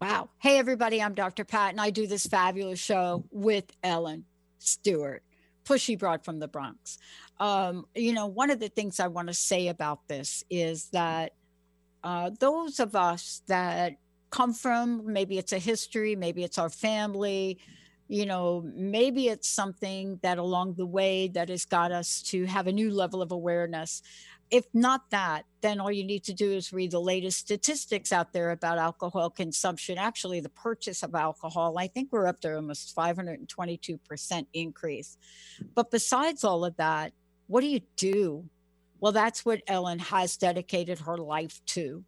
Wow. Hey, everybody, I'm Dr. Pat, and I do this fabulous show with Ellen Stewart, Pushy Broad from the Bronx. Um, you know, one of the things I want to say about this is that uh, those of us that come from maybe it's a history, maybe it's our family, you know, maybe it's something that along the way that has got us to have a new level of awareness if not that, then all you need to do is read the latest statistics out there about alcohol consumption. Actually, the purchase of alcohol, I think we're up to almost 522% increase. But besides all of that, what do you do? Well, that's what Ellen has dedicated her life to.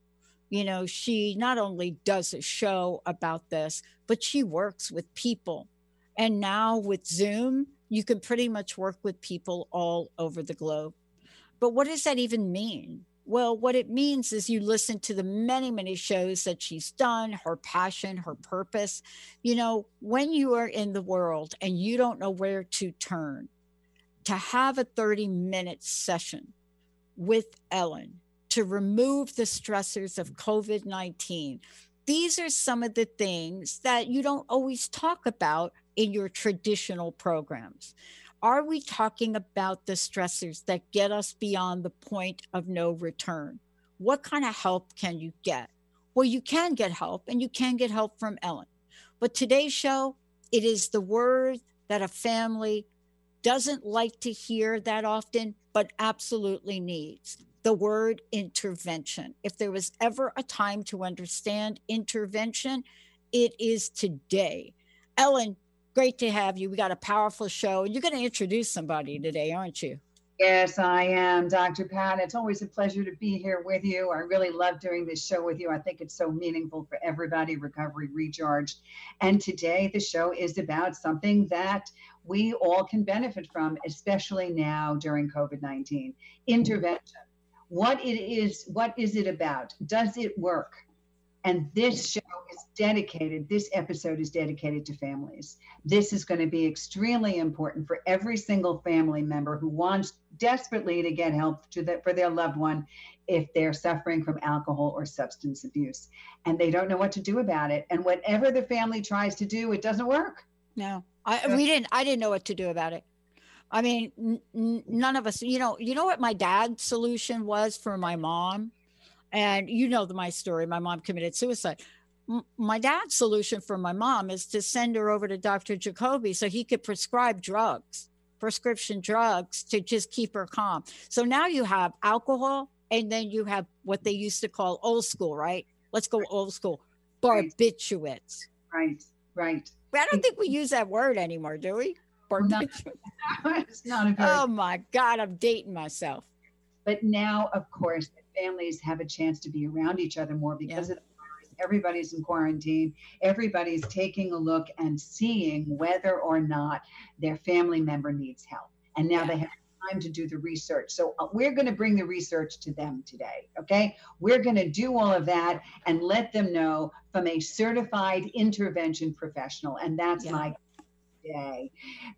You know, she not only does a show about this, but she works with people. And now with Zoom, you can pretty much work with people all over the globe. But what does that even mean? Well, what it means is you listen to the many, many shows that she's done, her passion, her purpose. You know, when you are in the world and you don't know where to turn, to have a 30 minute session with Ellen to remove the stressors of COVID 19. These are some of the things that you don't always talk about in your traditional programs. Are we talking about the stressors that get us beyond the point of no return? What kind of help can you get? Well, you can get help and you can get help from Ellen. But today's show, it is the word that a family doesn't like to hear that often, but absolutely needs the word intervention. If there was ever a time to understand intervention, it is today. Ellen, great to have you. We got a powerful show. You're going to introduce somebody today, aren't you? Yes, I am, Dr. Pat. It's always a pleasure to be here with you. I really love doing this show with you. I think it's so meaningful for everybody, Recovery Recharged. And today, the show is about something that we all can benefit from, especially now during COVID 19 intervention. What it is, what is it about? Does it work? And this show is dedicated, this episode is dedicated to families. This is going to be extremely important for every single family member who wants desperately to get help to the, for their loved one if they're suffering from alcohol or substance abuse and they don't know what to do about it. And whatever the family tries to do, it doesn't work. No, I, we didn't, I didn't know what to do about it. I mean, n- none of us, you know, you know what my dad's solution was for my mom? And you know the, my story. My mom committed suicide. M- my dad's solution for my mom is to send her over to Dr. Jacoby so he could prescribe drugs, prescription drugs to just keep her calm. So now you have alcohol and then you have what they used to call old school, right? Let's go old school barbiturates. Right, right. I don't think we use that word anymore, do we? Barbiturates. it's not a very Oh my God, I'm dating myself. But now, of course, families have a chance to be around each other more because Yeah. of the virus. Everybody's in quarantine. Everybody's taking a look and seeing whether or not their family member needs help. And now Yeah. they have time to do the research. So uh, we're going to bring the research to them today. Okay. We're going to do all of that and let them know from a certified intervention professional. And that's Yeah. my day.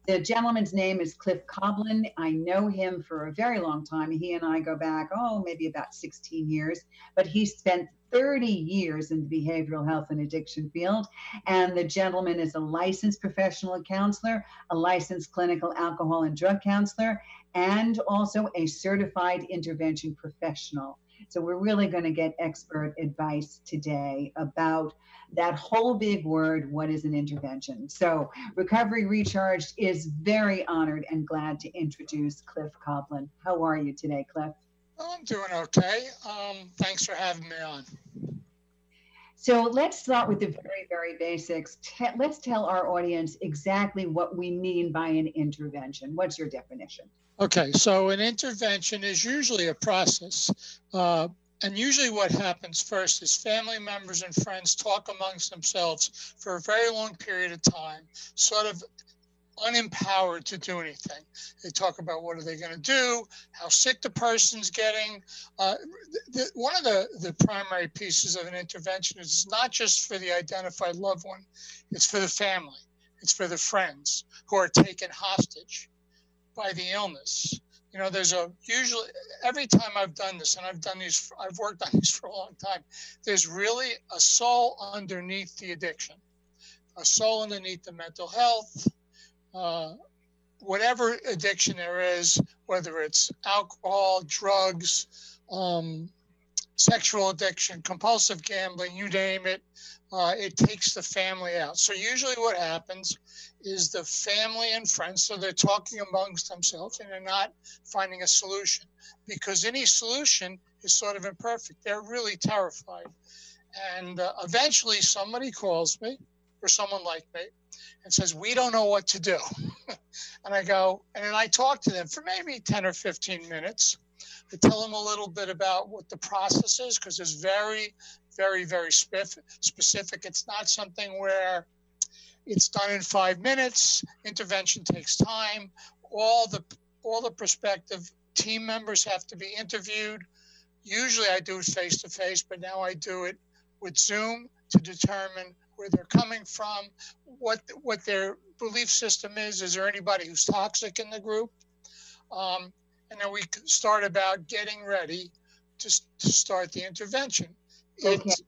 The gentleman's name is Cliff Koblin. I know him for a very long time. He and I go back, oh, maybe about 16 years, but he spent 30 years in the behavioral health and addiction field. And the gentleman is a licensed professional counselor, a licensed clinical alcohol and drug counselor, and also a certified intervention professional. So we're really going to get expert advice today about that whole big word what is an intervention? So recovery recharged is very honored and glad to introduce cliff Koblin how are you today cliff? I'm doing okay. Um, thanks for having me on so let's start with the very, very basics. Let's tell our audience exactly what we mean by an intervention. What's your definition? Okay, so an intervention is usually a process. Uh, and usually, what happens first is family members and friends talk amongst themselves for a very long period of time, sort of unempowered to do anything. They talk about what are they going to do, how sick the person's getting. Uh, the, one of the, the primary pieces of an intervention is not just for the identified loved one, it's for the family, it's for the friends who are taken hostage by the illness. You know, there's a usually every time I've done this, and I've done these, I've worked on these for a long time. There's really a soul underneath the addiction, a soul underneath the mental health, uh, whatever addiction there is, whether it's alcohol, drugs, um, sexual addiction, compulsive gambling, you name it, uh, it takes the family out. So usually what happens is the family and friends, so they're talking amongst themselves and they're not finding a solution because any solution is sort of imperfect. They're really terrified. And uh, eventually somebody calls me or someone like me and says, We don't know what to do. and I go, and then I talk to them for maybe 10 or 15 minutes. I tell them a little bit about what the process is because it's very, very, very specific. It's not something where it's done in five minutes. Intervention takes time. All the all the prospective team members have to be interviewed. Usually I do it face to face, but now I do it with Zoom to determine where they're coming from, what what their belief system is. Is there anybody who's toxic in the group? Um, and then we start about getting ready to, to start the intervention. Okay. It's,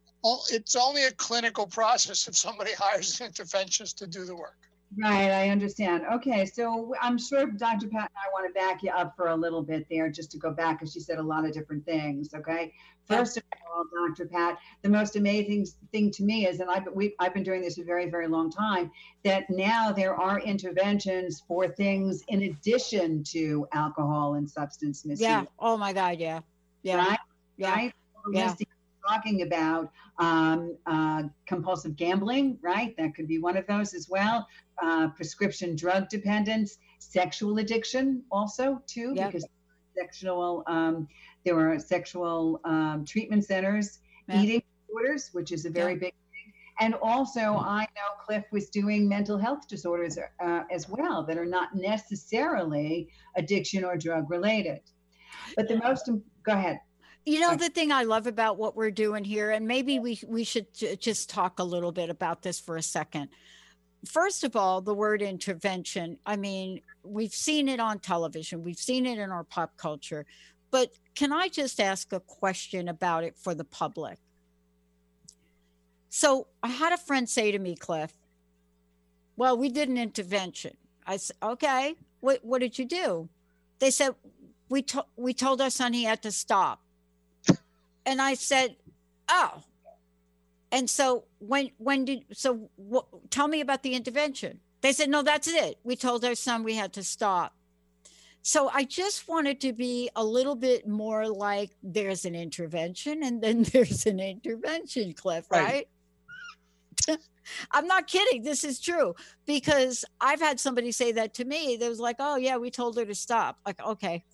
it's only a clinical process if somebody hires an interventionist to do the work. Right, I understand. Okay, so I'm sure Dr. Pat and I want to back you up for a little bit there, just to go back, because she said a lot of different things. Okay, first of all, Dr. Pat, the most amazing thing to me is, and I've we, I've been doing this a very very long time, that now there are interventions for things in addition to alcohol and substance misuse. Yeah. Oh my God. Yeah. Yeah. Right. Yeah. Right? Yeah talking about um, uh, compulsive gambling, right? That could be one of those as well. Uh, prescription drug dependence, sexual addiction, also too, yep. because sexual um, there are sexual um, treatment centers, yep. eating disorders, which is a very yep. big thing. And also, I know Cliff was doing mental health disorders uh, as well that are not necessarily addiction or drug related. But the most, go ahead you know the thing i love about what we're doing here and maybe we we should just talk a little bit about this for a second first of all the word intervention i mean we've seen it on television we've seen it in our pop culture but can i just ask a question about it for the public? So i had a friend say to me cliff well we did an intervention. I said okay what, what did you do? They said we, to- we told our son he had to stop. And I said, "Oh." And so when when did so what, tell me about the intervention? They said, "No, that's it. We told our son we had to stop." So I just wanted to be a little bit more like there's an intervention and then there's an intervention, Cliff, right? right? I'm not kidding. This is true because I've had somebody say that to me. They was like, "Oh yeah, we told her to stop." Like, okay,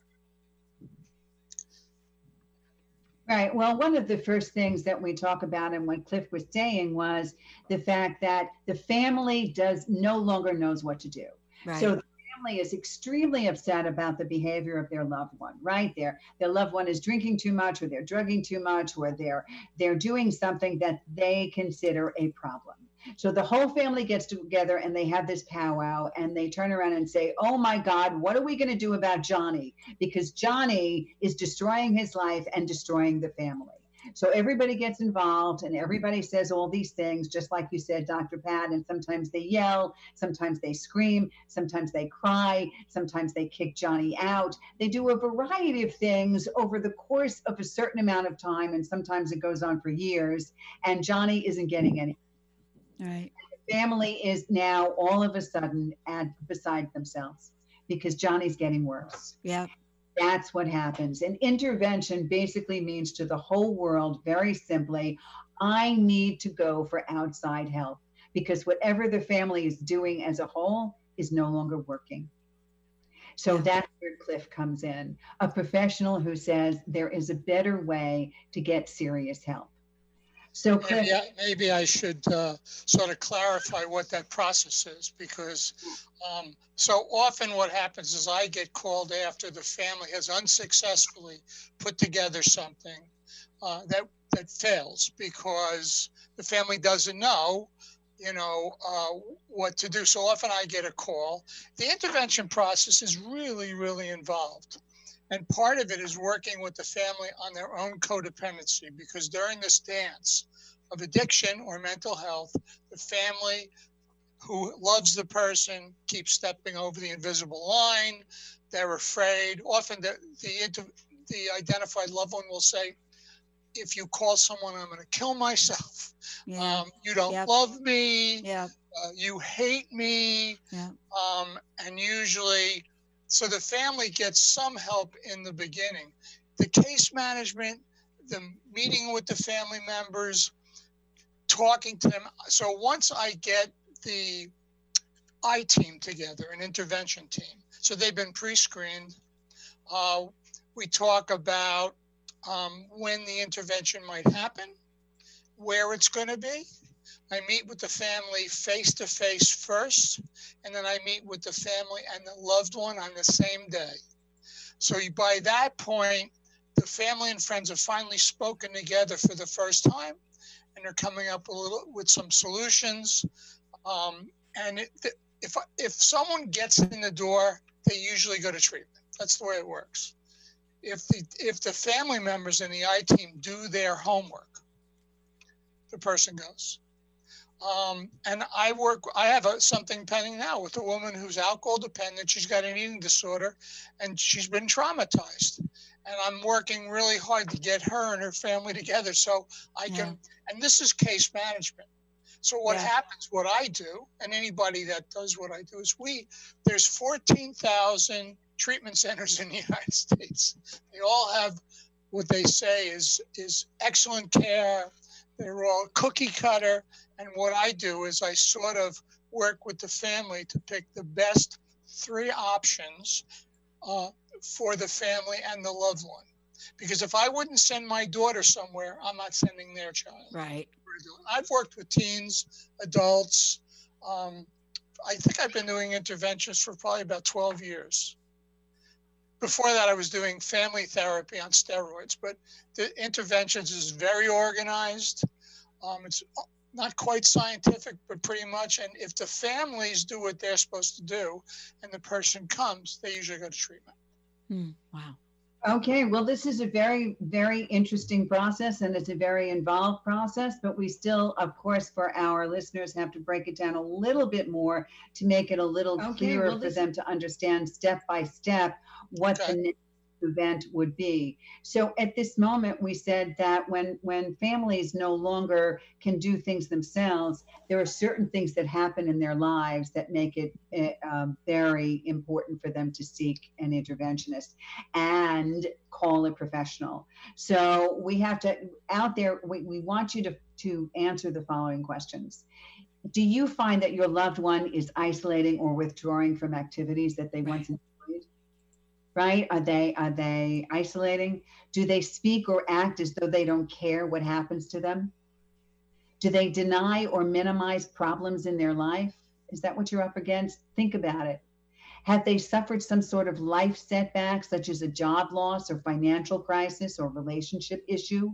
Right. Well, one of the first things that we talk about and what Cliff was saying was the fact that the family does no longer knows what to do. Right. So the family is extremely upset about the behavior of their loved one, right? Their their loved one is drinking too much or they're drugging too much or they're they're doing something that they consider a problem. So the whole family gets together and they have this powwow and they turn around and say, Oh my God, what are we going to do about Johnny? Because Johnny is destroying his life and destroying the family. So everybody gets involved and everybody says all these things, just like you said, Dr. Pat. And sometimes they yell, sometimes they scream, sometimes they cry, sometimes they kick Johnny out. They do a variety of things over the course of a certain amount of time. And sometimes it goes on for years. And Johnny isn't getting any. Right. The family is now all of a sudden at beside themselves because Johnny's getting worse. Yeah. That's what happens. And intervention basically means to the whole world, very simply, I need to go for outside help because whatever the family is doing as a whole is no longer working. So that's where Cliff comes in, a professional who says there is a better way to get serious help. So, Maybe I, maybe I should uh, sort of clarify what that process is because um, so often what happens is I get called after the family has unsuccessfully put together something uh, that that fails because the family doesn't know, you know, uh, what to do. So often I get a call. The intervention process is really, really involved. And part of it is working with the family on their own codependency because during this dance of addiction or mental health, the family who loves the person keeps stepping over the invisible line. They're afraid. Often the, the, inter- the identified loved one will say, if you call someone, I'm going to kill myself. Yeah. Um, you don't Yep. love me. yeah. Uh, you hate me. Yeah. Um, and usually, so the family gets some help in the beginning. The case management, the meeting with the family members, talking to them. So once I get the I team together, an intervention team, so they've been pre screened, uh, we talk about um, when the intervention might happen, where it's going to be. I meet with the family face to face first, and then I meet with the family and the loved one on the same day. So by that point, the family and friends have finally spoken together for the first time, and they're coming up little with some solutions. Um, and it, if if someone gets in the door, they usually go to treatment. That's the way it works. If the if the family members in the I team do their homework, the person goes. Um, and I work, I have a, something pending now with a woman who's alcohol dependent. She's got an eating disorder and she's been traumatized. And I'm working really hard to get her and her family together so I can, and this is case management. So what Yeah. happens, what I do, and anybody that does what I do is we, there's 14,000 treatment centers in the United States. They all have what they say is, is excellent care. They're all cookie cutter. And what I do is I sort of work with the family to pick the best three options uh, for the family and the loved one. Because if I wouldn't send my daughter somewhere, I'm not sending their child. Right. I've worked with teens, adults. Um, I think I've been doing interventions for probably about 12 years. Before that, I was doing family therapy on steroids, but the interventions is very organized. Um, it's not quite scientific, but pretty much. And if the families do what they're supposed to do and the person comes, they usually go to treatment. Hmm. Wow. Okay, well, this is a very, very interesting process and it's a very involved process, but we still, of course, for our listeners, have to break it down a little bit more to make it a little Okay, clearer well, for them to understand step by step what Okay. the next event would be. So at this moment, we said that when when families no longer can do things themselves, there are certain things that happen in their lives that make it um, very important for them to seek an interventionist and call a professional. So we have to out there. We, we want you to to answer the following questions. Do you find that your loved one is isolating or withdrawing from activities that they once? Right? Are they are they isolating? Do they speak or act as though they don't care what happens to them? Do they deny or minimize problems in their life? Is that what you're up against? Think about it. Have they suffered some sort of life setback, such as a job loss or financial crisis or relationship issue?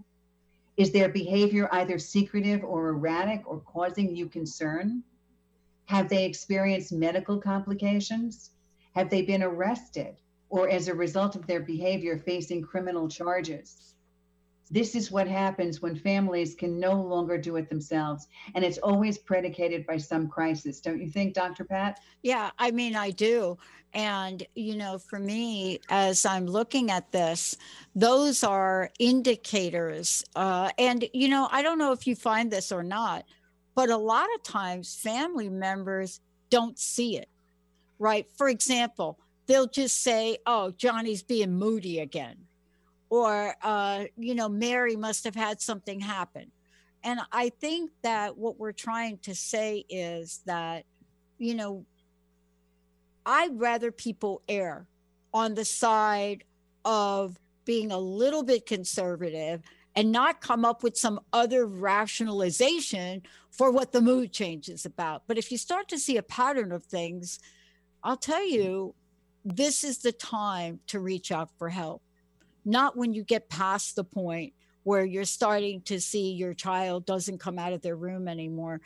Is their behavior either secretive or erratic or causing you concern? Have they experienced medical complications? Have they been arrested or, as a result of their behavior, facing criminal charges? this is what happens when families can no longer do it themselves. And it's always predicated by some crisis. Don't you think, Dr. Pat? Yeah, I mean, I do. And, you know, for me, as I'm looking at this, those are indicators. Uh, and, you know, I don't know if you find this or not, but a lot of times family members don't see it, right? For example, they'll just say, oh, Johnny's being moody again or uh, you know mary must have had something happen. And i think that what we're trying to say is that you know i'd rather people err on the side of being a little bit conservative and not come up with some other rationalization for what the mood change is about. But if you start to see a pattern of things i'll tell you this is the time to reach out for help not when you get past the point where you're starting to see your child doesn't come out of their room anymore.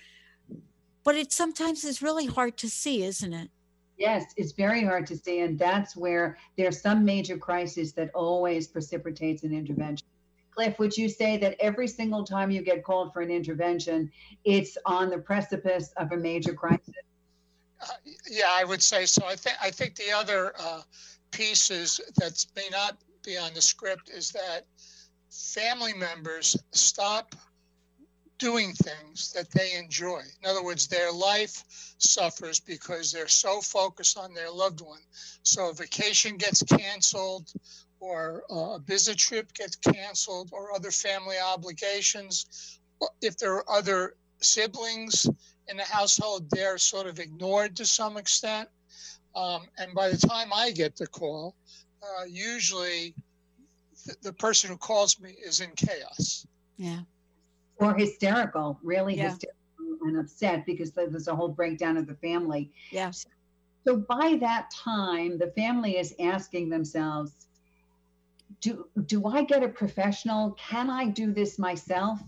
But it sometimes is really hard to see, isn't it? Yes, it's very hard to see. And that's where there's some major crisis that always precipitates an intervention. Cliff, would you say that every single time you get called for an intervention, it's on the precipice of a major crisis? Uh, yeah, I would say so. I think I think the other uh, pieces that may not be on the script is that family members stop doing things that they enjoy. In other words, their life suffers because they're so focused on their loved one. So a vacation gets canceled, or a business trip gets canceled, or other family obligations. If there are other siblings in the household, they're sort of ignored to some extent. Um, and by the time I get the call, uh, usually the, the person who calls me is in chaos. Yeah. Or hysterical, really yeah. hysterical and upset because there's a whole breakdown of the family. Yes. So by that time, the family is asking themselves, do, do I get a professional? Can I do this myself?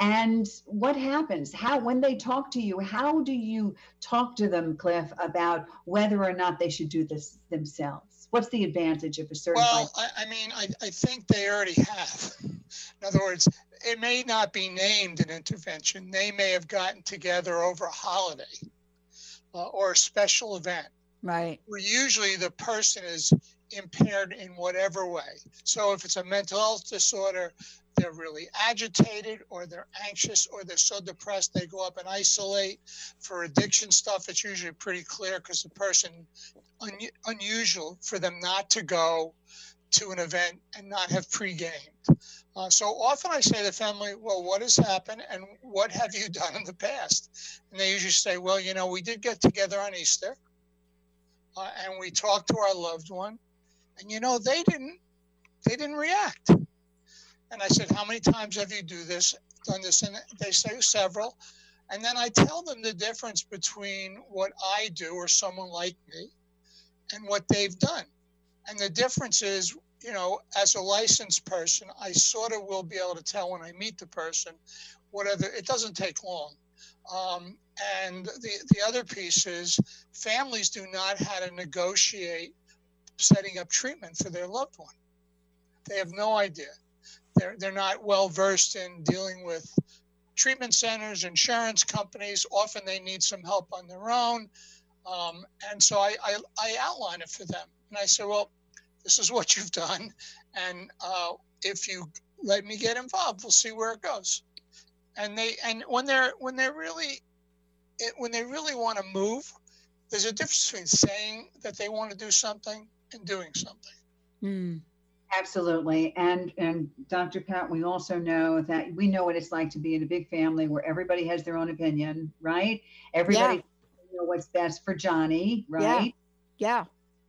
And what happens? How, when they talk to you, how do you talk to them, Cliff, about whether or not they should do this themselves? what's the advantage of a certain Well, I, I mean, I, I think they already have. In other words, it may not be named an intervention. They may have gotten together over a holiday uh, or a special event. Right. Where usually the person is impaired in whatever way. So if it's a mental health disorder, they're really agitated or they're anxious or they're so depressed they go up and isolate. For addiction stuff, it's usually pretty clear because the person un- unusual for them not to go to an event and not have pre-gamed. Uh, so often I say to the family, well, what has happened and what have you done in the past? And they usually say, well, you know, we did get together on Easter uh, and we talked to our loved one and, you know, they didn't, they didn't react. And I said, how many times have you do this, done this? And they say several. And then I tell them the difference between what I do or someone like me and what they've done. And the difference is, you know, as a licensed person, I sort of will be able to tell when I meet the person, whatever, it doesn't take long. Um, and the, the other piece is families do not how to negotiate setting up treatment for their loved one. They have no idea. They're, they're not well versed in dealing with treatment centers, insurance companies. Often they need some help on their own. Um, and so I, I, I, outline it for them. And I say, well, this is what you've done. And uh, if you let me get involved, we'll see where it goes. And they and when they're when they're really it, when they really want to move, there's a difference between saying that they want to do something and doing something. Mm. Absolutely. And and Dr. Pat, we also know that we know what it's like to be in a big family where everybody has their own opinion, right? Everybody yeah know what's best for Johnny, right? Yeah.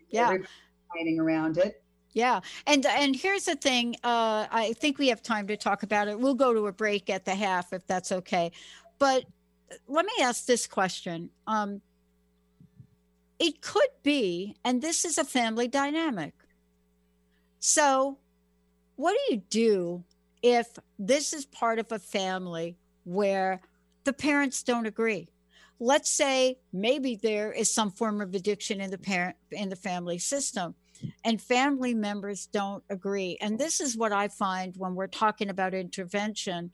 Yeah. yeah. Fighting around it. Yeah. And and here's the thing. Uh, I think we have time to talk about it. We'll go to a break at the half if that's okay. But let me ask this question. Um, it could be, and this is a family dynamic. So, what do you do if this is part of a family where the parents don't agree? let's say maybe there is some form of addiction in the parent in the family system and family members don't agree. And this is what I find when we're talking about intervention.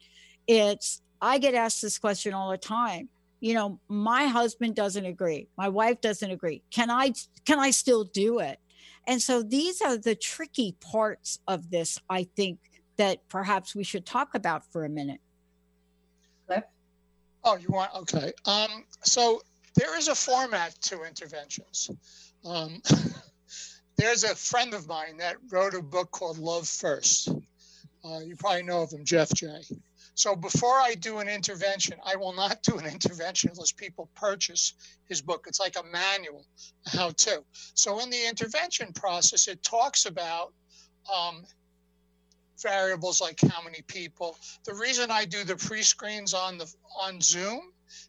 It's, I get asked this question all the time. You know, my husband doesn't agree. My wife doesn't agree. Can I can I still do it? And so these are the tricky parts of this, I think, that perhaps we should talk about for a minute. Cliff? Oh, you want, okay. Um, so there is a format to interventions. Um, there's a friend of mine that wrote a book called Love First. Uh, you probably know of him, Jeff Jay So before I do an intervention, I will not do an intervention unless people purchase his book. It's like a manual, how to. So in the intervention process, it talks about um, variables like how many people. The reason I do the pre-screens on the on Zoom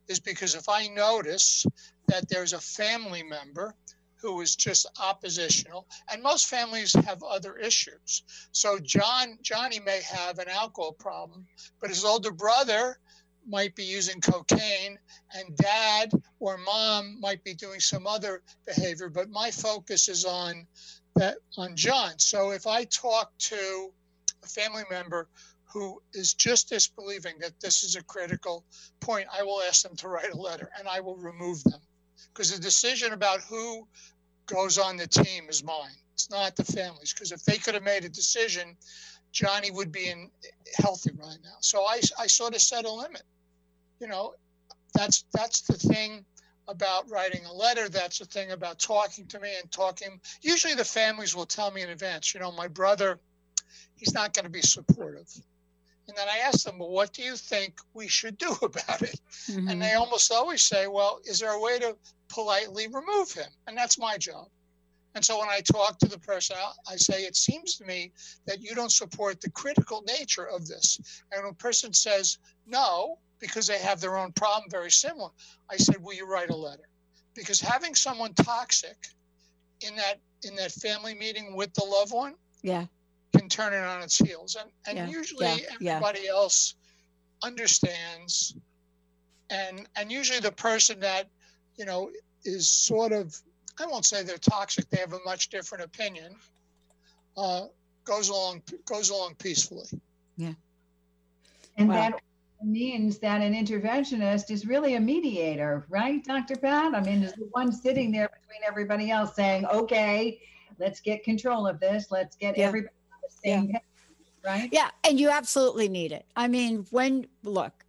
is because if I notice that there's a family member who is just oppositional. And most families have other issues. So john johnny may have an alcohol problem but his older brother might be using cocaine and dad or mom might be doing some other behavior. But my focus is on that on john. So if i talk to a family member who is just disbelieving that this is a critical point, I will ask them to write a letter and I will remove them. Because the decision about who goes on the team is mine. It's not the families. Because if they could have made a decision, Johnny would be in healthy right now. So I, I sort of set a limit. You know, that's that's the thing about writing a letter. That's the thing about talking to me and talking. Usually the families will tell me in advance, you know, my brother he's not going to be supportive. And then I ask them, well, what do you think we should do about it? Mm-hmm. And they almost always say, well, is there a way to politely remove him? And that's my job. And so when I talk to the person, I say, it seems to me that you don't support the critical nature of this. And when a person says no, because they have their own problem very similar, I said, will you write a letter? Because having someone toxic in that in that family meeting with the loved one, yeah, can turn it on its heels. And, and yeah, usually yeah, everybody yeah. else understands. And, and usually the person that, you know, is sort of, I won't say they're toxic, they have a much different opinion, uh, goes along, goes along peacefully. Yeah. And wow. that means that an interventionist is really a mediator, right, Dr. Pat? I mean, is the one sitting there between everybody else saying, okay, let's get control of this. Let's get yeah. everybody same yeah. right? Yeah, and you absolutely need it. I mean, when look,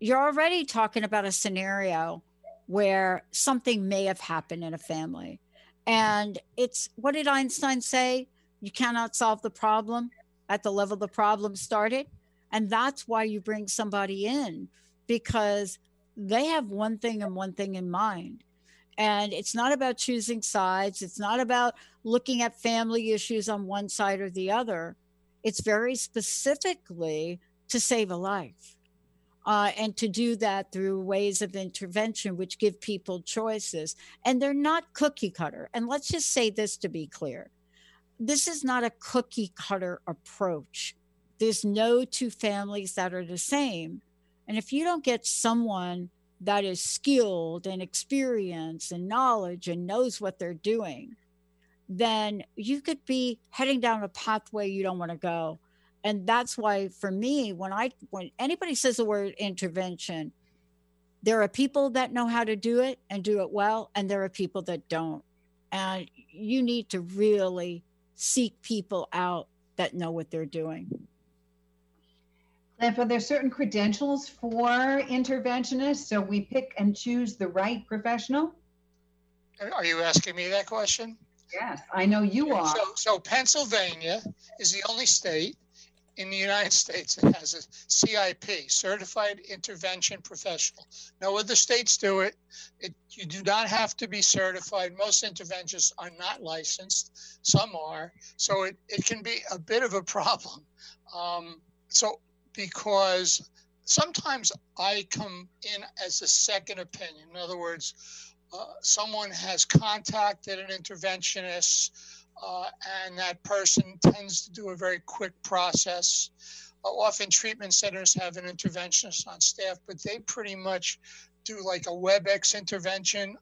you're already talking about a scenario where something may have happened in a family. And it's what did Einstein say? You cannot solve the problem at the level the problem started. And that's why you bring somebody in because they have one thing and one thing in mind. And it's not about choosing sides. It's not about looking at family issues on one side or the other. It's very specifically to save a life. Uh, and to do that through ways of intervention which give people choices. And they're not cookie cutter. And let's just say this to be clear this is not a cookie cutter approach. There's no two families that are the same. And if you don't get someone that is skilled and experienced and knowledge and knows what they're doing, then you could be heading down a pathway you don't want to go. And that's why for me, when I when anybody says the word intervention, there are people that know how to do it and do it well, and there are people that don't. And you need to really seek people out that know what they're doing. And are there certain credentials for interventionists? So we pick and choose the right professional? Are you asking me that question? Yes, I know you are. So, so Pennsylvania is the only state in the United States that has a CIP, Certified Intervention Professional. No other states do it. it. You do not have to be certified. Most interventionists are not licensed. Some are. So it, it can be a bit of a problem. Um, so because sometimes I come in as a second opinion. In other words, uh, someone has contacted an interventionist, uh, and that person tends to do a very quick process. Uh, often, treatment centers have an interventionist on staff, but they pretty much do like a WebEx intervention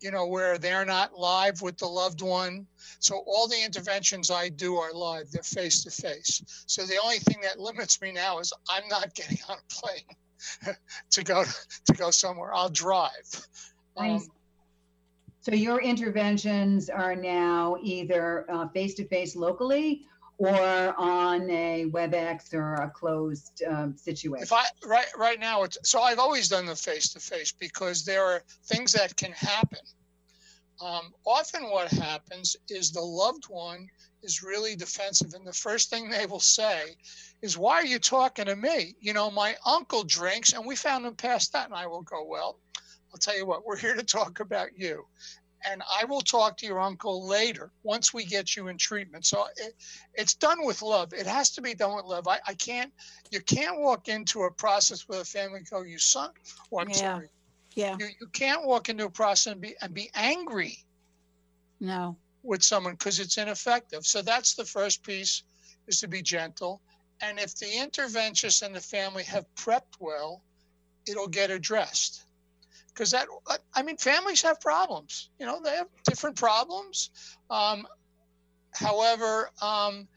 you know, where they're not live with the loved one. So all the interventions I do are live, they're face to face. So the only thing that limits me now is I'm not getting on a plane to go to go somewhere. I'll drive. Um, so your interventions are now either face to face locally or on a WebEx or a closed um, situation? If I right right now, it's so I've always done the face to face because there are things that can happen. Um, often, what happens is the loved one is really defensive, and the first thing they will say is, "Why are you talking to me? You know, my uncle drinks, and we found him passed that." And I will go, "Well." I'll tell you what, we're here to talk about you and I will talk to your uncle later once we get you in treatment. So it, it's done with love. It has to be done with love. I, I can't, you can't walk into a process with a family and go, you son, or I'm Yeah. sorry. Yeah. You, you can't walk into a process and be, and be angry No. with someone because it's ineffective. So that's the first piece is to be gentle. And if the interventionist and the family have prepped well, it'll get addressed. Because that, I mean, families have problems. You know, they have different problems. Um, however, um,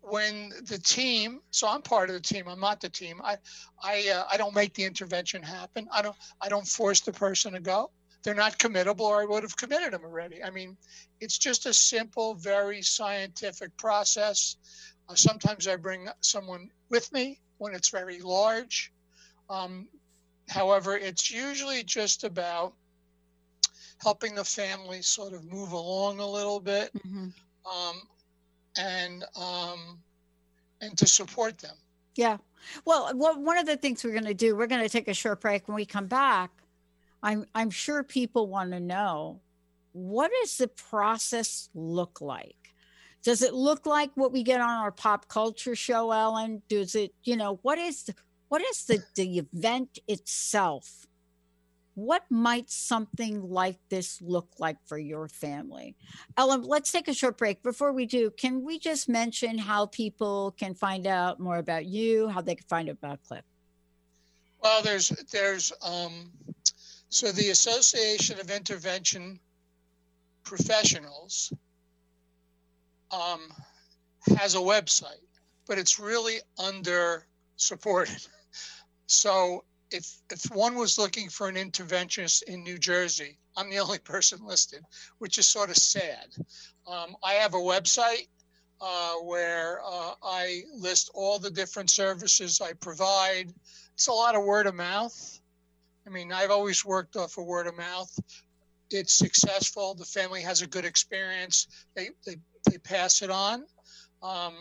when the team, so I'm part of the team. I'm not the team. I, I, uh, I don't make the intervention happen. I don't, I don't force the person to go. They're not committable, or I would have committed them already. I mean, it's just a simple, very scientific process. Uh, sometimes I bring someone with me when it's very large. Um, however, it's usually just about helping the family sort of move along a little bit hmm um, and um, and to support them. Yeah. Well, well, one of the things we're going to do, we're going to take a short break. When we come back, I'm I'm sure people want to know what does the process look like? Does it look like what we get on our pop culture show, Ellen? Does it, you know, what is the, what is the the event itself? What might something like this look like for your family? Ellen, let's take a short break. Before we do, can we just mention how people can find out more about you, how they can find out about Cliff? Well, there's there's um, so the Association of Intervention Professionals um, has a website, but it's really under supported. So if if one was looking for an interventionist in New Jersey, I'm the only person listed, which is sort of sad. Um, I have a website uh, where uh, I list all the different services I provide. It's a lot of word of mouth. I mean, I've always worked off of word of mouth. It's successful. The family has a good experience. They they, they pass it on. Um,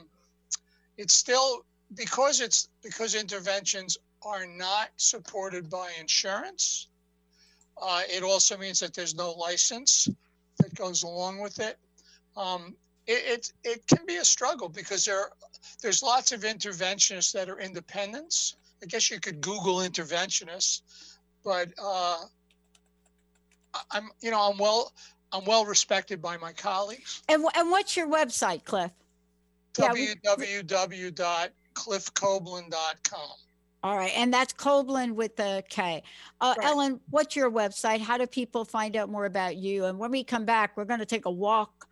it's still because it's because interventions are not supported by insurance. Uh, it also means that there's no license that goes along with it. Um, it, it, it can be a struggle because there there's lots of interventionists that are independents. I guess you could Google interventionists, but uh, I'm you know I'm well I'm well respected by my colleagues. And, and what's your website, Cliff? Yeah, www.cliffkoblin.com. All right. And that's Koblin with the K. Uh, Right. Ellen, what's your website? How do people find out more about you? And when we come back, we're going to take a walk,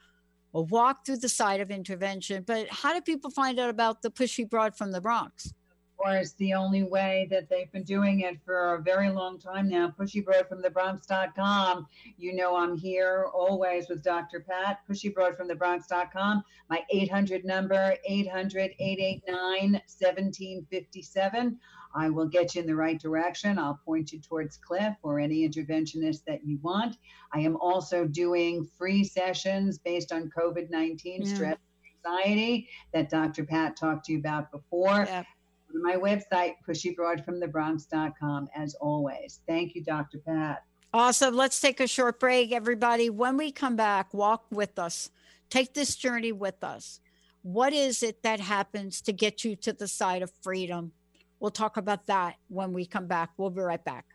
a walk through the site of intervention. But how do people find out about the pushy broad from the Bronx? Course, the only way that they've been doing it for a very long time now. Pushy Broad from the Bronx.com. You know, I'm here always with Dr. Pat. Pushy Broad from the Bronx.com. My 800 number, 800 889 1757. I will get you in the right direction. I'll point you towards Cliff or any interventionist that you want. I am also doing free sessions based on COVID 19 Yeah. stress anxiety that Dr. Pat talked to you about before Yeah. Go to my website, pushybroadfromthebronx.com, as always. Thank you, Dr. Pat. Awesome. Let's take a short break, everybody. When we come back, walk with us. Take this journey with us. What is it that happens to get you to the side of freedom? We'll talk about that when we come back. We'll be right back.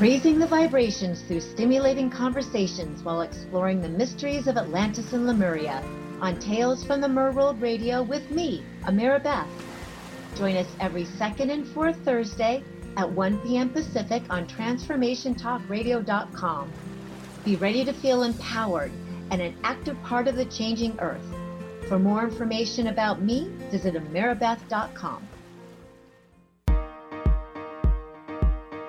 Raising the vibrations through stimulating conversations while exploring the mysteries of Atlantis and Lemuria on Tales from the Merworld Radio with me, Amira Beth. Join us every second and fourth Thursday at 1 p.m. Pacific on TransformationTalkRadio.com. Be ready to feel empowered and an active part of the changing earth. For more information about me, visit AmiraBeth.com.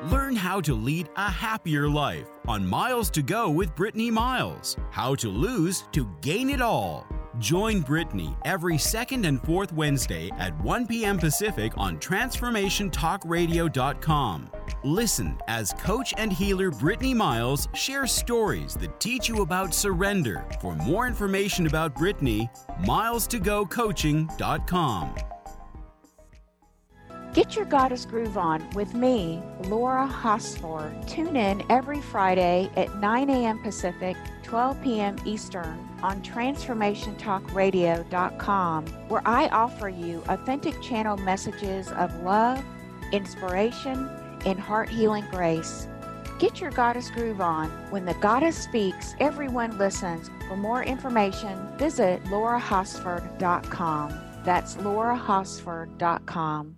Learn how to lead a happier life on Miles to Go with Brittany Miles. How to lose to gain it all. Join Brittany every second and fourth Wednesday at 1 p.m. Pacific on TransformationTalkRadio.com. Listen as coach and healer Brittany Miles shares stories that teach you about surrender. For more information about Brittany, milestogocoaching.com. Get your goddess groove on with me, Laura Hosford. Tune in every Friday at 9 a.m. Pacific, 12 p.m. Eastern on TransformationTalkRadio.com, where I offer you authentic channel messages of love, inspiration, and heart healing grace. Get your goddess groove on. When the goddess speaks, everyone listens. For more information, visit laurahosford.com. That's laurahosford.com.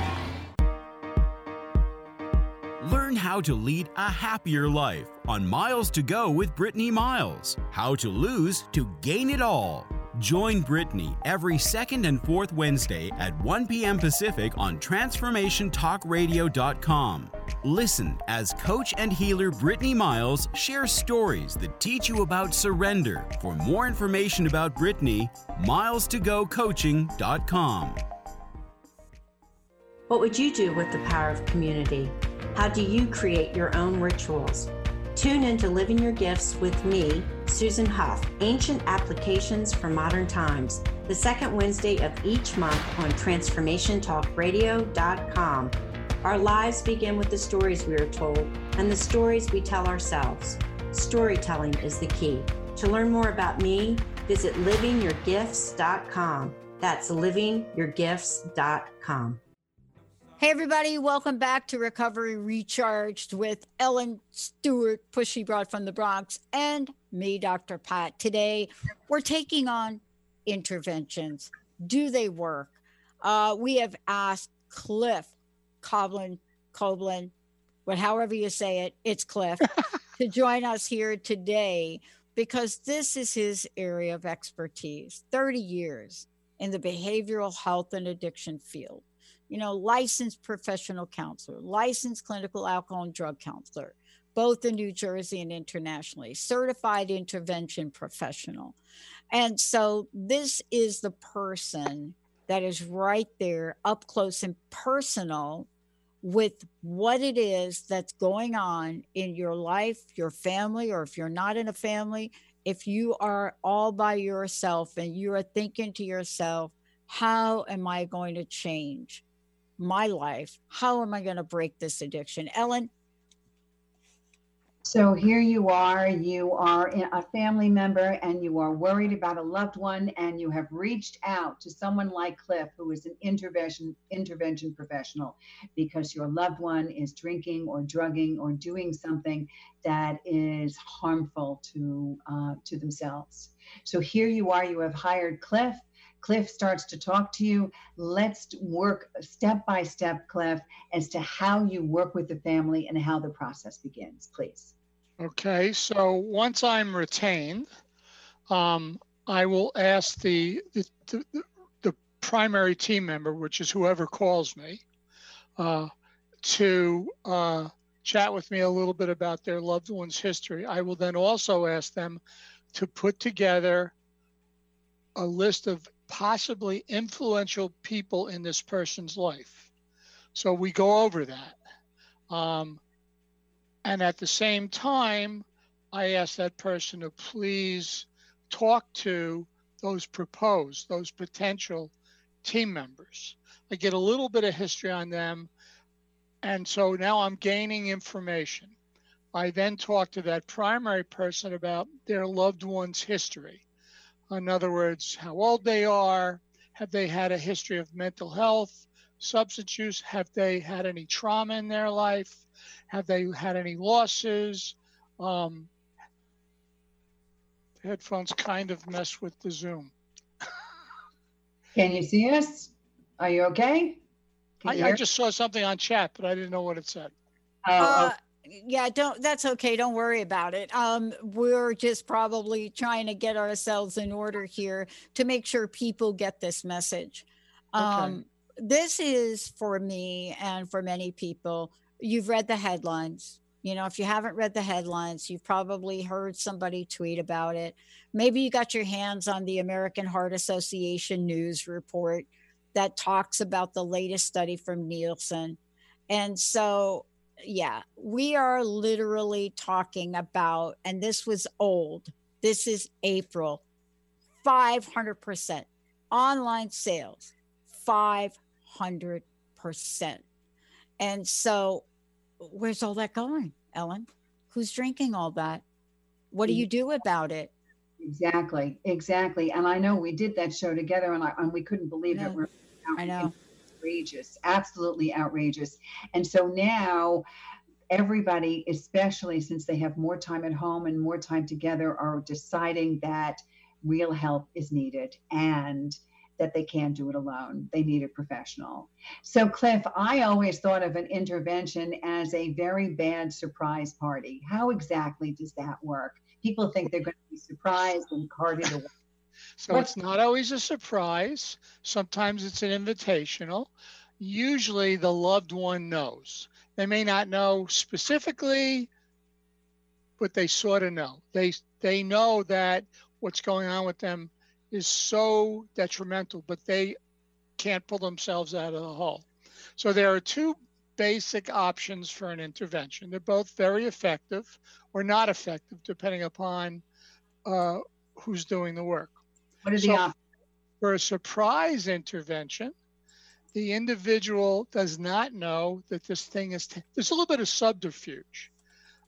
How to lead a happier life on Miles to Go with Brittany Miles. How to lose to gain it all. Join Brittany every second and fourth Wednesday at 1 p.m. Pacific on TransformationTalkRadio.com. Listen as coach and healer Brittany Miles shares stories that teach you about surrender. For more information about Brittany, milestogocoaching.com. What would you do with the power of community? How do you create your own rituals? Tune in to Living Your Gifts with me, Susan Huff, Ancient Applications for Modern Times, the second Wednesday of each month on TransformationTalkRadio.com. Our lives begin with the stories we are told and the stories we tell ourselves. Storytelling is the key. To learn more about me, visit livingyourgifts.com. That's livingyourgifts.com. Hey, everybody, welcome back to Recovery Recharged with Ellen Stewart, Pushy Broad from the Bronx, and me, Dr. Pat. Today, we're taking on interventions. Do they work? Uh, we have asked Cliff Koblin, Koblin, but however you say it, it's Cliff, to join us here today because this is his area of expertise 30 years in the behavioral health and addiction field you know, licensed professional counselor, licensed clinical alcohol and drug counselor, both in New Jersey and internationally, certified intervention professional. And so this is the person that is right there up close and personal with what it is that's going on in your life, your family, or if you're not in a family, if you are all by yourself and you are thinking to yourself, how am I going to change? My life. How am I going to break this addiction? Ellen? So here you are, you are a family member and you are worried about a loved one and you have reached out to someone like Cliff who is an intervention intervention professional because your loved one is drinking or drugging or doing something that is harmful to uh, to themselves. So here you are, you have hired Cliff Cliff starts to talk to you. Let's work step by step, Cliff, as to how you work with the family and how the process begins, please. Okay, so once I'm retained, um, I will ask the, the, the, the, primary team member, which is whoever calls me, uh, to uh, chat with me a little bit about their loved one's history. I will then also ask them to put together a list of possibly influential people in this person's life. So we go over that. Um, and at the same time, I ask that person to please talk to those proposed, those potential team members. I get a little bit of history on them. And so now I'm gaining information. I then talk to that primary person about their loved one's history. In other words, how old they are, have they had a history of mental health, substance use, have they had any trauma in their life, have they had any losses? Um, the headphones kind of mess with the Zoom. Can you see us? Are you okay? You I, I just saw something on chat, but I didn't know what it said. Oh, Uh, yeah, don't. That's okay. Don't worry about it. Um, we're just probably trying to get ourselves in order here to make sure people get this message. Okay. Um, this is for me and for many people. You've read the headlines. You know, if you haven't read the headlines, you've probably heard somebody tweet about it. Maybe you got your hands on the American Heart Association news report that talks about the latest study from Nielsen. And so, yeah, we are literally talking about, and this was old, this is April, 500% online sales, 500%. And so, where's all that going, Ellen? Who's drinking all that? What do you do about it? Exactly, exactly. And I know we did that show together, and, I, and we couldn't believe Yeah, it. We're I know. Outrageous, absolutely outrageous. And so now, everybody, especially since they have more time at home and more time together, are deciding that real help is needed and that they can't do it alone. They need a professional. So, Cliff, I always thought of an intervention as a very bad surprise party. How exactly does that work? People think they're going to be surprised and carted away. So What- it's not always a surprise. Sometimes it's an invitational. Usually the loved one knows. They may not know specifically, but they sort of know. They they know that what's going on with them is so detrimental, but they can't pull themselves out of the hole. So there are two basic options for an intervention. They're both very effective or not effective, depending upon uh, who's doing the work. What are the So- options? For a surprise intervention, the individual does not know that this thing is, there's a little bit of subterfuge.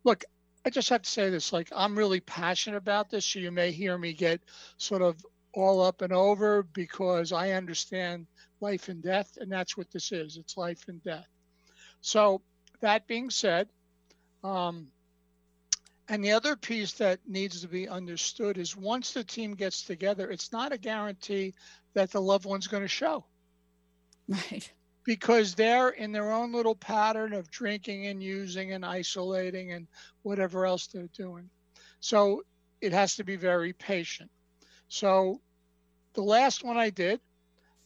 Look, I just have to say this like, I'm really passionate about this. So you may hear me get sort of all up and over because I understand life and death, and that's what this is it's life and death. So, that being said, um, and the other piece that needs to be understood is once the team gets together, it's not a guarantee that the loved one's going to show Right. because they're in their own little pattern of drinking and using and isolating and whatever else they're doing. So it has to be very patient. So the last one I did,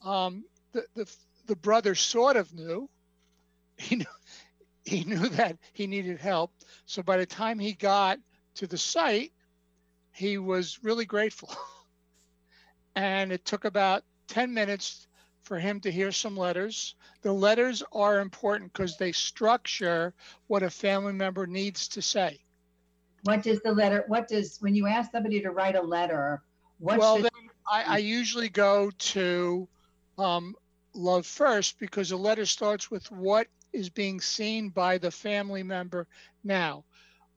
um, the, the the brother sort of knew. He knew he knew that he needed help. So by the time he got to the site, he was really grateful. and it took about 10 minutes for him to hear some letters. The letters are important because they structure what a family member needs to say. What does the letter, what does, when you ask somebody to write a letter, what well, should, then I, I usually go to um, love first because a letter starts with what is being seen by the family member now.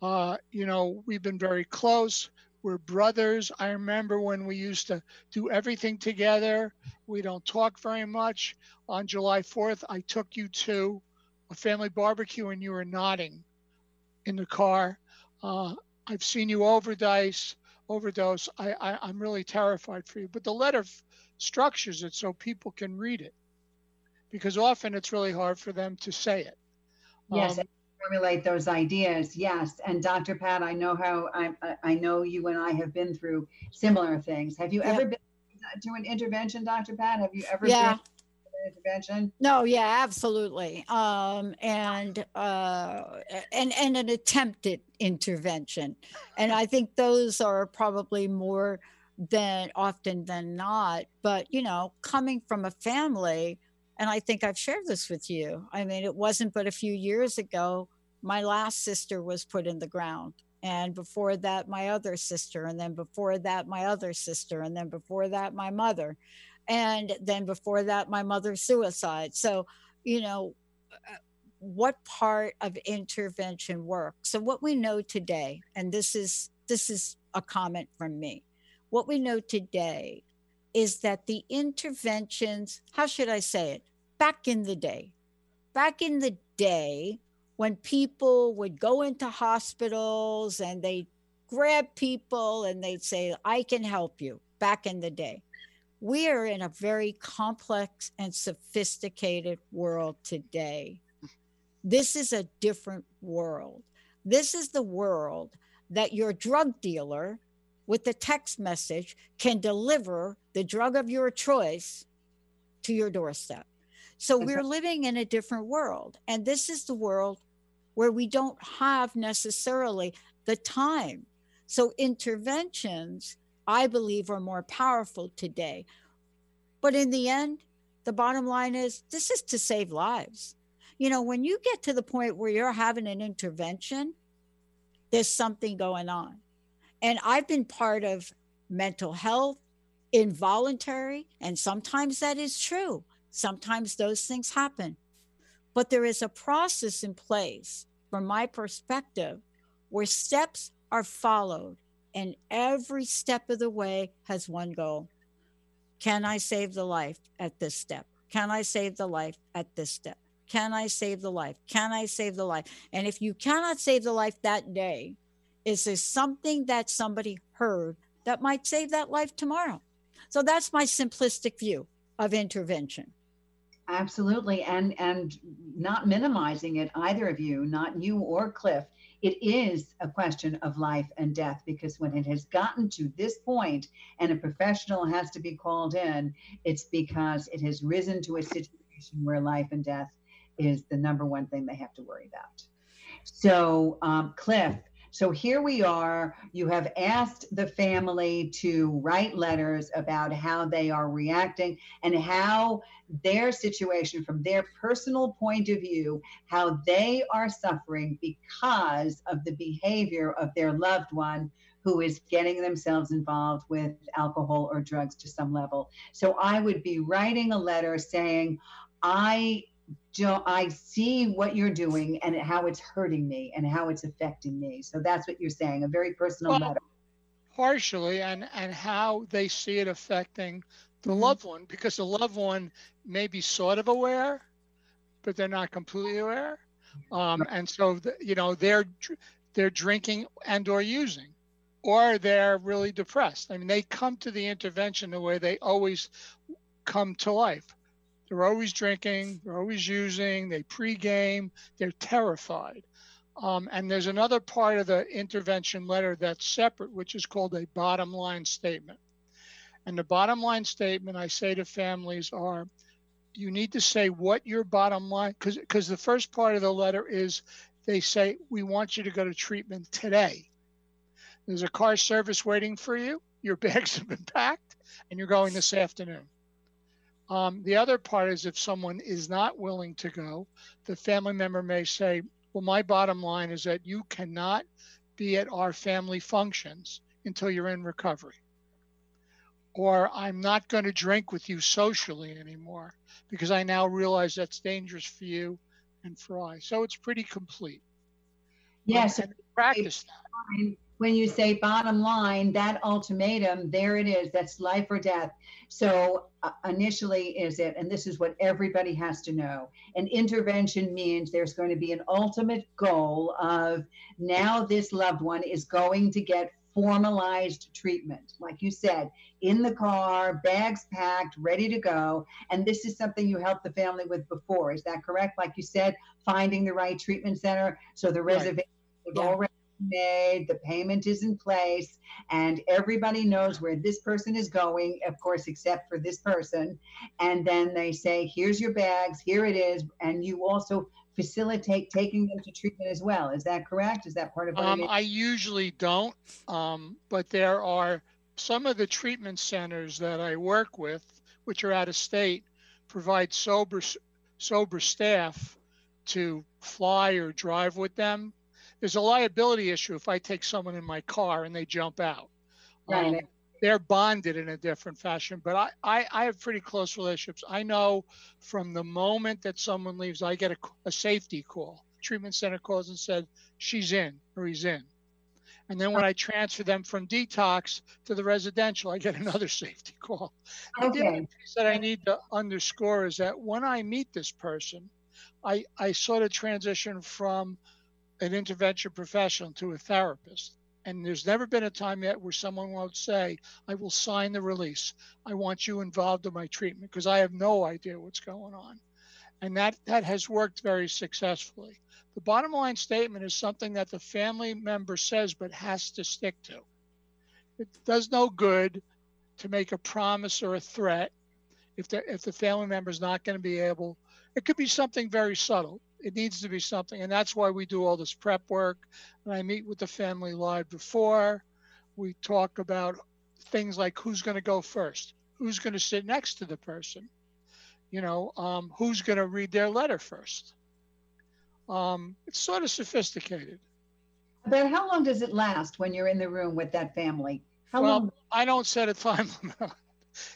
Uh, you know, we've been very close. We're brothers. I remember when we used to do everything together. We don't talk very much. On July 4th, I took you to a family barbecue and you were nodding in the car. Uh, I've seen you overdose. Overdose. I, I I'm really terrified for you. But the letter f- structures it so people can read it, because often it's really hard for them to say it. yes, Um, formulate those ideas. Yes. And Dr. Pat, I know how, I, I- I know you and I have been through similar things. Have you Yeah. ever been to an intervention, Dr. Pat? Have you ever Yeah. been to an intervention? No, yeah, absolutely. Um, and uh, and and an attempted intervention, and I think those are probably more than often than not. But you know, coming from a family, and I think I've shared this with you. I mean, it wasn't but a few years ago. My last sister was put in the ground, and before that, my other sister, and then before that, my other sister, and then before that, my mother and then before that my mother's suicide so you know uh, what part of intervention works. So what we know today, and this is this is a comment from me. What we know today is that the interventions, how should I say it? Back in the day, back in the day when people would go into hospitals and they grab people and they'd say, I can help you back in the day. We are in a very complex and sophisticated world today. This is a different world. This is the world that your drug dealer with the text message can deliver the drug of your choice to your doorstep. So we're living in a different world. And this is the world where we don't have necessarily the time. So interventions, I believe, are more powerful today. But in the end, the bottom line is this is to save lives. You know, when you get to the point where you're having an intervention, there's something going on. And I've been part of mental health, involuntary, and sometimes that is true. Sometimes those things happen. But there is a process in place, from my perspective, where steps are followed, and every step of the way has one goal. Can I save the life at this step? Can I save the life at this step? Can I save the life? Can I save the life? And if you cannot save the life that day, is there something that somebody heard that might save that life tomorrow? So that's my simplistic view of intervention. Absolutely. And and not minimizing it either of you, not you or Cliff. It is a question of life and death because when it has gotten to this point and a professional has to be called in, it's because it has risen to a situation where life and death is the number one thing they have to worry about. So, um, Cliff, so here we are. You have asked the family to write letters about how they are reacting and how their situation, from their personal point of view, how they are suffering because of the behavior of their loved one who is getting themselves involved with alcohol or drugs to some level. So I would be writing a letter saying, I don't I see what you're doing and how it's hurting me and how it's affecting me. So that's what you're saying, a very personal well, letter. Partially, and and how they see it affecting the mm-hmm. loved one, because the loved one may be sort of aware, but they're not completely aware, um, and so the, you know they're they're drinking and or using, or they're really depressed. I mean, they come to the intervention the way they always come to life they're always drinking, they're always using, they pregame, they're terrified. Um, and there's another part of the intervention letter that's separate, which is called a bottom line statement. And the bottom line statement I say to families are you need to say what your bottom line, because the first part of the letter is they say, we want you to go to treatment today. There's a car service waiting for you, your bags have been packed, and you're going this afternoon. Um, the other part is if someone is not willing to go, the family member may say, Well, my bottom line is that you cannot be at our family functions until you're in recovery. Or I'm not going to drink with you socially anymore because I now realize that's dangerous for you and for I. So it's pretty complete. Yes. Um, practice that when you say bottom line, that ultimatum, there it is. That's life or death. So uh, initially, is it, and this is what everybody has to know an intervention means there's going to be an ultimate goal of now this loved one is going to get formalized treatment. Like you said, in the car, bags packed, ready to go. And this is something you helped the family with before. Is that correct? Like you said, finding the right treatment center. So the reservation right. yeah. already made, the payment is in place, and everybody knows where this person is going, of course, except for this person. And then they say, here's your bags, here it is. And you also facilitate taking them to treatment as well. Is that correct? Is that part of what um, I usually don't, um, but there are some of the treatment centers that I work with, which are out of state, provide sober sober staff to fly or drive with them there's a liability issue if I take someone in my car and they jump out. Right. Um, they're bonded in a different fashion. But I, I, I have pretty close relationships. I know from the moment that someone leaves, I get a, a safety call. Treatment center calls and said she's in or he's in. And then when I transfer them from detox to the residential, I get another safety call. Okay. The other piece that I need to underscore is that when I meet this person, I, I sort of transition from an intervention professional to a therapist. And there's never been a time yet where someone won't say, I will sign the release. I want you involved in my treatment because I have no idea what's going on. And that, that has worked very successfully. The bottom line statement is something that the family member says but has to stick to. It does no good to make a promise or a threat if the, if the family member is not going to be able. It could be something very subtle. It needs to be something, and that's why we do all this prep work. And I meet with the family live before. We talk about things like who's going to go first, who's going to sit next to the person, you know, um, who's going to read their letter first. Um, it's sort of sophisticated. But how long does it last when you're in the room with that family? How well, long? I don't set a time limit.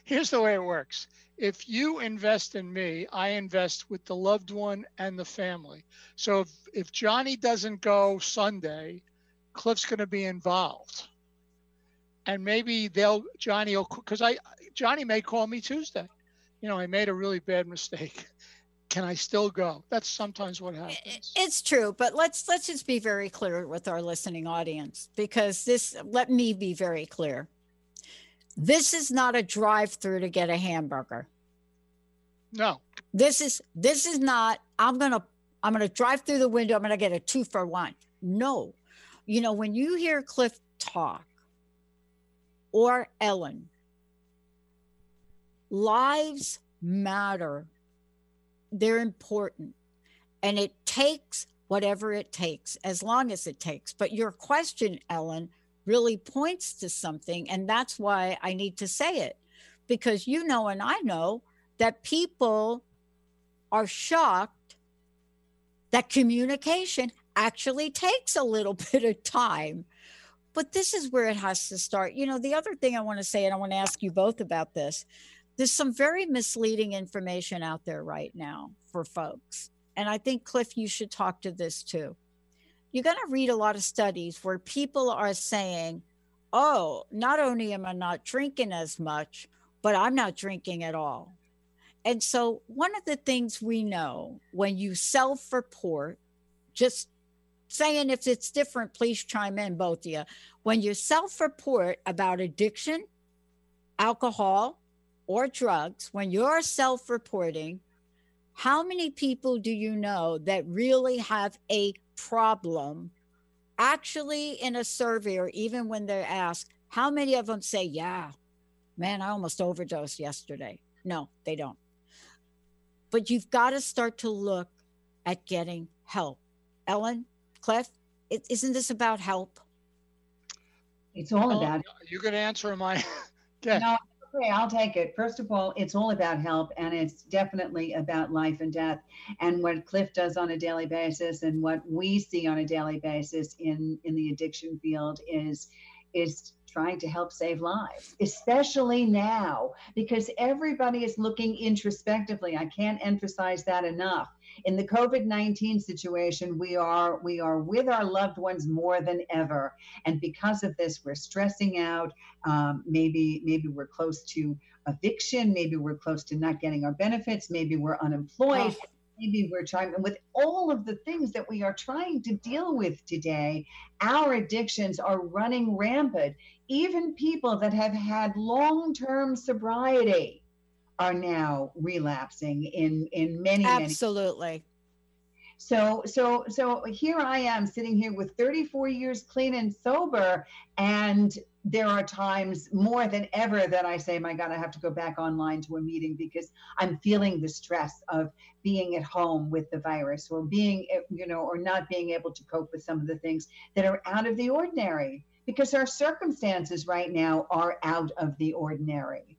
Here's the way it works. If you invest in me, I invest with the loved one and the family. So if, if Johnny doesn't go Sunday, Cliff's going to be involved. And maybe they'll, Johnny will, because I, Johnny may call me Tuesday. You know, I made a really bad mistake. Can I still go? That's sometimes what happens. It's true, but let's let's just be very clear with our listening audience because this let me be very clear. This is not a drive-through to get a hamburger. No. This is this is not I'm going to I'm going to drive through the window I'm going to get a 2 for 1. No. You know, when you hear Cliff talk or Ellen lives matter they're important and it takes whatever it takes as long as it takes but your question ellen really points to something and that's why i need to say it because you know and i know that people are shocked that communication actually takes a little bit of time but this is where it has to start you know the other thing i want to say and i want to ask you both about this there's some very misleading information out there right now for folks. And I think, Cliff, you should talk to this too. You're going to read a lot of studies where people are saying, oh, not only am I not drinking as much, but I'm not drinking at all. And so, one of the things we know when you self report, just saying if it's different, please chime in, both of you. When you self report about addiction, alcohol, or drugs, when you're self reporting, how many people do you know that really have a problem? Actually, in a survey, or even when they're asked, how many of them say, Yeah, man, I almost overdosed yesterday? No, they don't. But you've got to start to look at getting help. Ellen, Cliff, is isn't this about help? It's all about You're going to answer my. Yeah. No, okay, I'll take it. First of all, it's all about help and it's definitely about life and death. And what Cliff does on a daily basis and what we see on a daily basis in, in the addiction field is is trying to help save lives, especially now, because everybody is looking introspectively. I can't emphasize that enough. In the COVID-19 situation, we are we are with our loved ones more than ever, and because of this, we're stressing out. Um, maybe maybe we're close to eviction. Maybe we're close to not getting our benefits. Maybe we're unemployed. Maybe we're trying and with all of the things that we are trying to deal with today. Our addictions are running rampant. Even people that have had long-term sobriety are now relapsing in in many many Absolutely. so so so here I am sitting here with 34 years clean and sober and there are times more than ever that I say my god I have to go back online to a meeting because I'm feeling the stress of being at home with the virus or being you know or not being able to cope with some of the things that are out of the ordinary because our circumstances right now are out of the ordinary.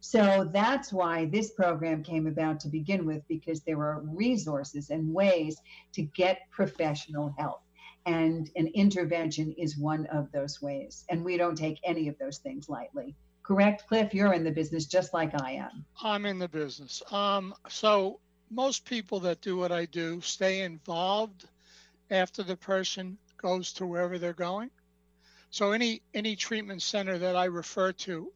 So that's why this program came about to begin with, because there are resources and ways to get professional help. And an intervention is one of those ways. And we don't take any of those things lightly. correct, Cliff? You're in the business just like I am. I'm in the business. Um, so most people that do what I do stay involved after the person goes to wherever they're going. So any any treatment center that I refer to,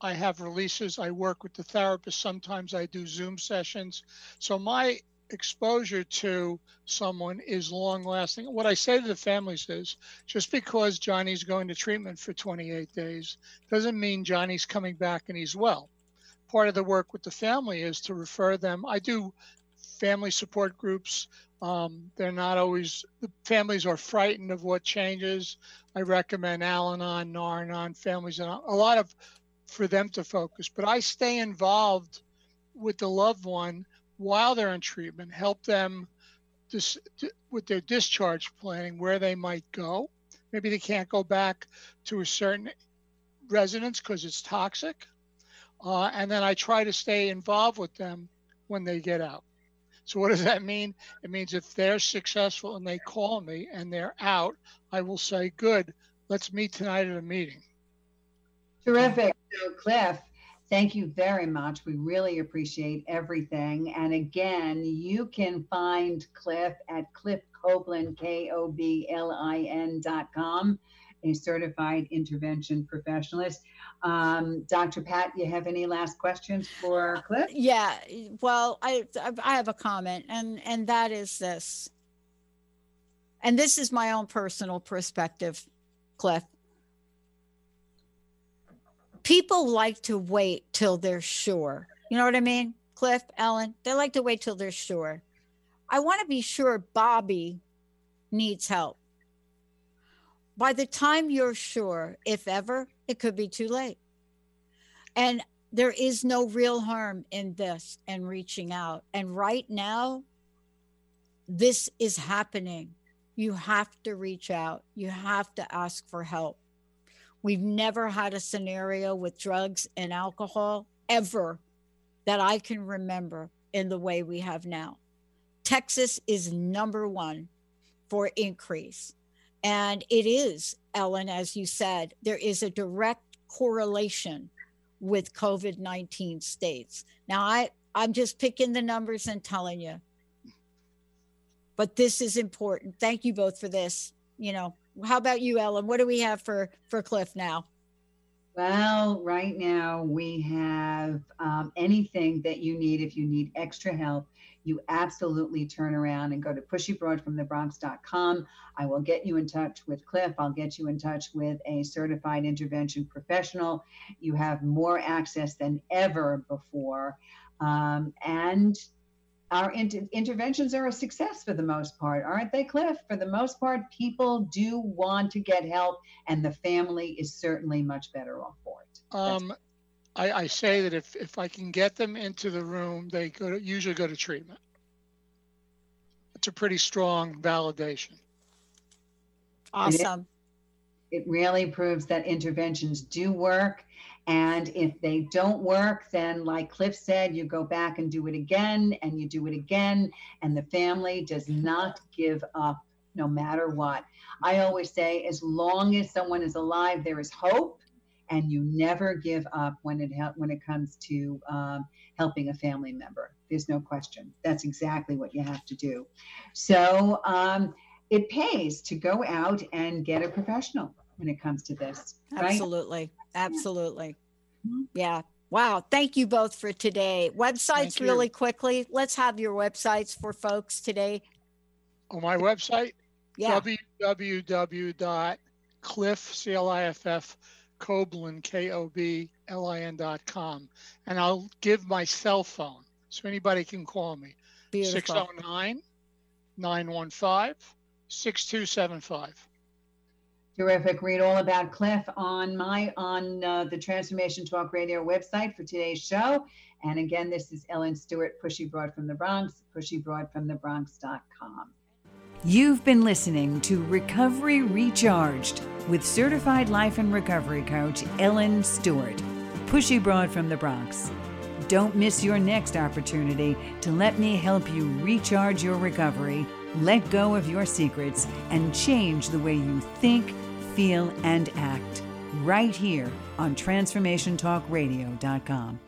I have releases. I work with the therapist. Sometimes I do Zoom sessions. So my exposure to someone is long lasting. What I say to the families is just because Johnny's going to treatment for 28 days doesn't mean Johnny's coming back and he's well. Part of the work with the family is to refer them. I do family support groups. Um, they're not always, the families are frightened of what changes. I recommend Al Anon, Nar-Anon, families, and a lot of for them to focus. But I stay involved with the loved one while they're in treatment, help them dis- with their discharge planning, where they might go. Maybe they can't go back to a certain residence because it's toxic. Uh, and then I try to stay involved with them when they get out. So, what does that mean? It means if they're successful and they call me and they're out, I will say, Good, let's meet tonight at a meeting. Terrific. Cliff, Thank you very much. We really appreciate everything. And again, you can find Cliff at Cliff Koblin, K O B L I N dot com, a certified intervention professionalist. Um, Dr. Pat, you have any last questions for Cliff? Yeah. Well, I I have a comment, and and that is this. And this is my own personal perspective, Cliff people like to wait till they're sure. You know what I mean? Cliff, Ellen, they like to wait till they're sure. I want to be sure Bobby needs help. By the time you're sure, if ever, it could be too late. And there is no real harm in this and reaching out. And right now, this is happening. You have to reach out, you have to ask for help. We've never had a scenario with drugs and alcohol ever that I can remember in the way we have now. Texas is number one for increase. And it is, Ellen, as you said, there is a direct correlation with COVID 19 states. Now, I, I'm just picking the numbers and telling you, but this is important. Thank you both for this. You know, how about you, Ellen? What do we have for for Cliff now? Well, right now we have um, anything that you need. If you need extra help, you absolutely turn around and go to pushybroadfromthebronx.com. I will get you in touch with Cliff. I'll get you in touch with a certified intervention professional. You have more access than ever before. Um, and our inter- interventions are a success for the most part, aren't they, Cliff? For the most part, people do want to get help, and the family is certainly much better off for it. Um, I, I, say that if, if I can get them into the room, they go to, usually go to treatment. It's a pretty strong validation. Awesome. It, really proves that interventions do work and if they don't work, then, like Cliff said, you go back and do it again and you do it again. And the family does not give up no matter what. I always say, as long as someone is alive, there is hope. And you never give up when it when it comes to um, helping a family member. There's no question. That's exactly what you have to do. So um, it pays to go out and get a professional when it comes to this. Right? Absolutely. Absolutely. Mm-hmm. Yeah. Wow. Thank you both for today. Websites, really quickly. Let's have your websites for folks today. On my website, yeah. www.cliff, C-L-I-F-F, Koblin, K-O-B-L-I-N dot com. And I'll give my cell phone so anybody can call me. Beautiful. 609 915 6275. Terrific. Read all about Cliff on my on uh, the Transformation Talk Radio website for today's show. And again, this is Ellen Stewart, Pushy Broad from the Bronx, pushybroadfromthebronx.com. You've been listening to Recovery Recharged with certified life and recovery coach Ellen Stewart, Pushy Broad from the Bronx. Don't miss your next opportunity to let me help you recharge your recovery, let go of your secrets, and change the way you think feel, and act. right here on TransformationTalkRadio.com.